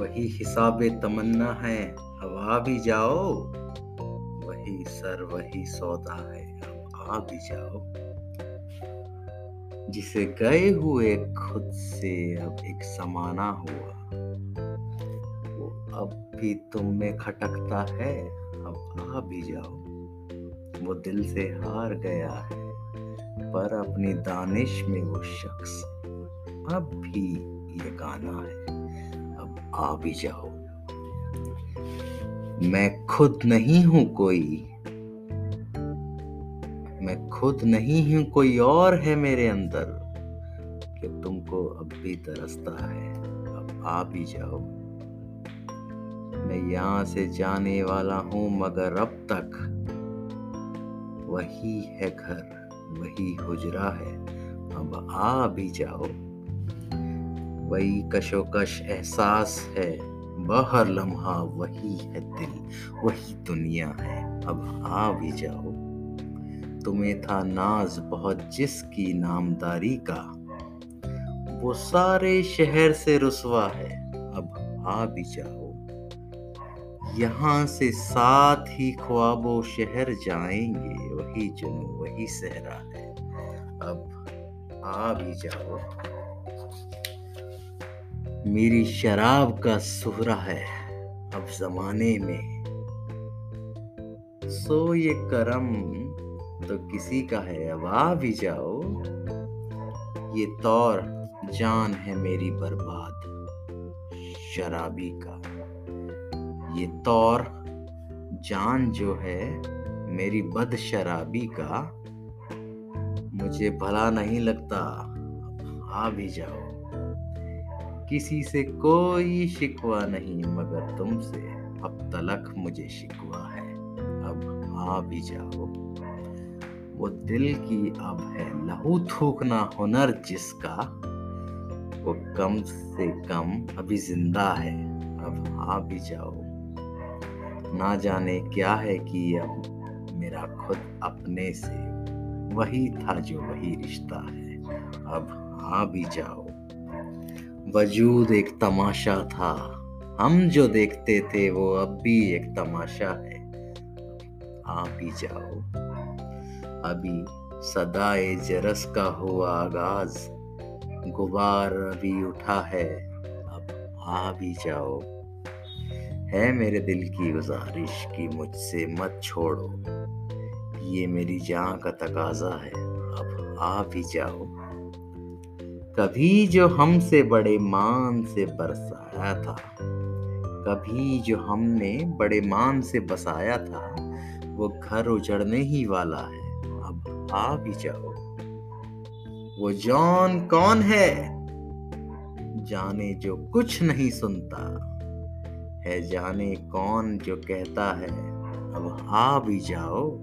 वही हिसाब तमन्ना है आ भी जाओ। वही सर, वही सौदा है अब आ भी जाओ। जिसे गए हुए खुद से अब एक समाना हुआ। वो अब भी तुम में खटकता है अब आ भी जाओ। वो दिल से हार गया है, पर अपनी दानिश में वो शख्स अब भी ये गाना है। आ भी जाओ। मैं खुद नहीं हूँ कोई। मैं खुद नहीं हूँ कोई और है मेरे अंदर। कि तुमको अब भी तरसता है। अब आ भी जाओ। मैं यहाँ से जाने वाला हूँ मगर अब तक। वही है घर, वही हुजरा है। अब आ भी जाओ। वही कशोकश एहसास है। बहर लम्हा वही है दिल, वही दुनिया है। अब आ भी जाओ। तुम्हें था नाज बहुत जिसकी नामदारी का। वो सारे शहर से रुसवा है। अब आ भी जाओ। यहाँ से साथ ही ख्वाबो शहर जाएँगे, वही जुनू वही सहरा है। अब आ भी जाओ। मेरी शराब का सुहरा है अब जमाने में। सो ये करम तो किसी का है, अब आ भी जाओ। ये तौर जान है मेरी बर्बाद शराबी का। ये तौर जान जो है मेरी बद शराबी का, मुझे भला नहीं लगता आ भी जाओ। किसी से कोई शिकवा नहीं, मगर तुमसे अब तलक मुझे शिकवा है। अब आ भी जाओ। वो दिल की अब है लहू थूकना हुनर जिसका, वो कम से कम अभी ज़िंदा है, अब आ भी जाओ। ना जाने क्या है कि अब मेरा खुद अपने से वही था जो वही रिश्ता है। अब आ भी जाओ। वजूद एक तमाशा था। हम जो देखते थे, वो अब भी एक तमाशा है। आ भी जाओ। अभी सदाए जरस का हुआ आगाज़। गुबार अभी उठा है। अब आ भी जाओ। है मेरे दिल की गुजारिश की मुझसे मत छोड़ो। ये मेरी जान का तकाजा है। अब आ भी जाओ। कभी जो हमसे बड़े मान से बरसाया था, कभी जो हमने बड़े मान से बसाया था, वो घर उजड़ने ही वाला है, अब आ भी जाओ। वो जॉन कौन है? जाने जो कुछ नहीं सुनता, है जाने कौन जो कहता है, अब आ भी जाओ।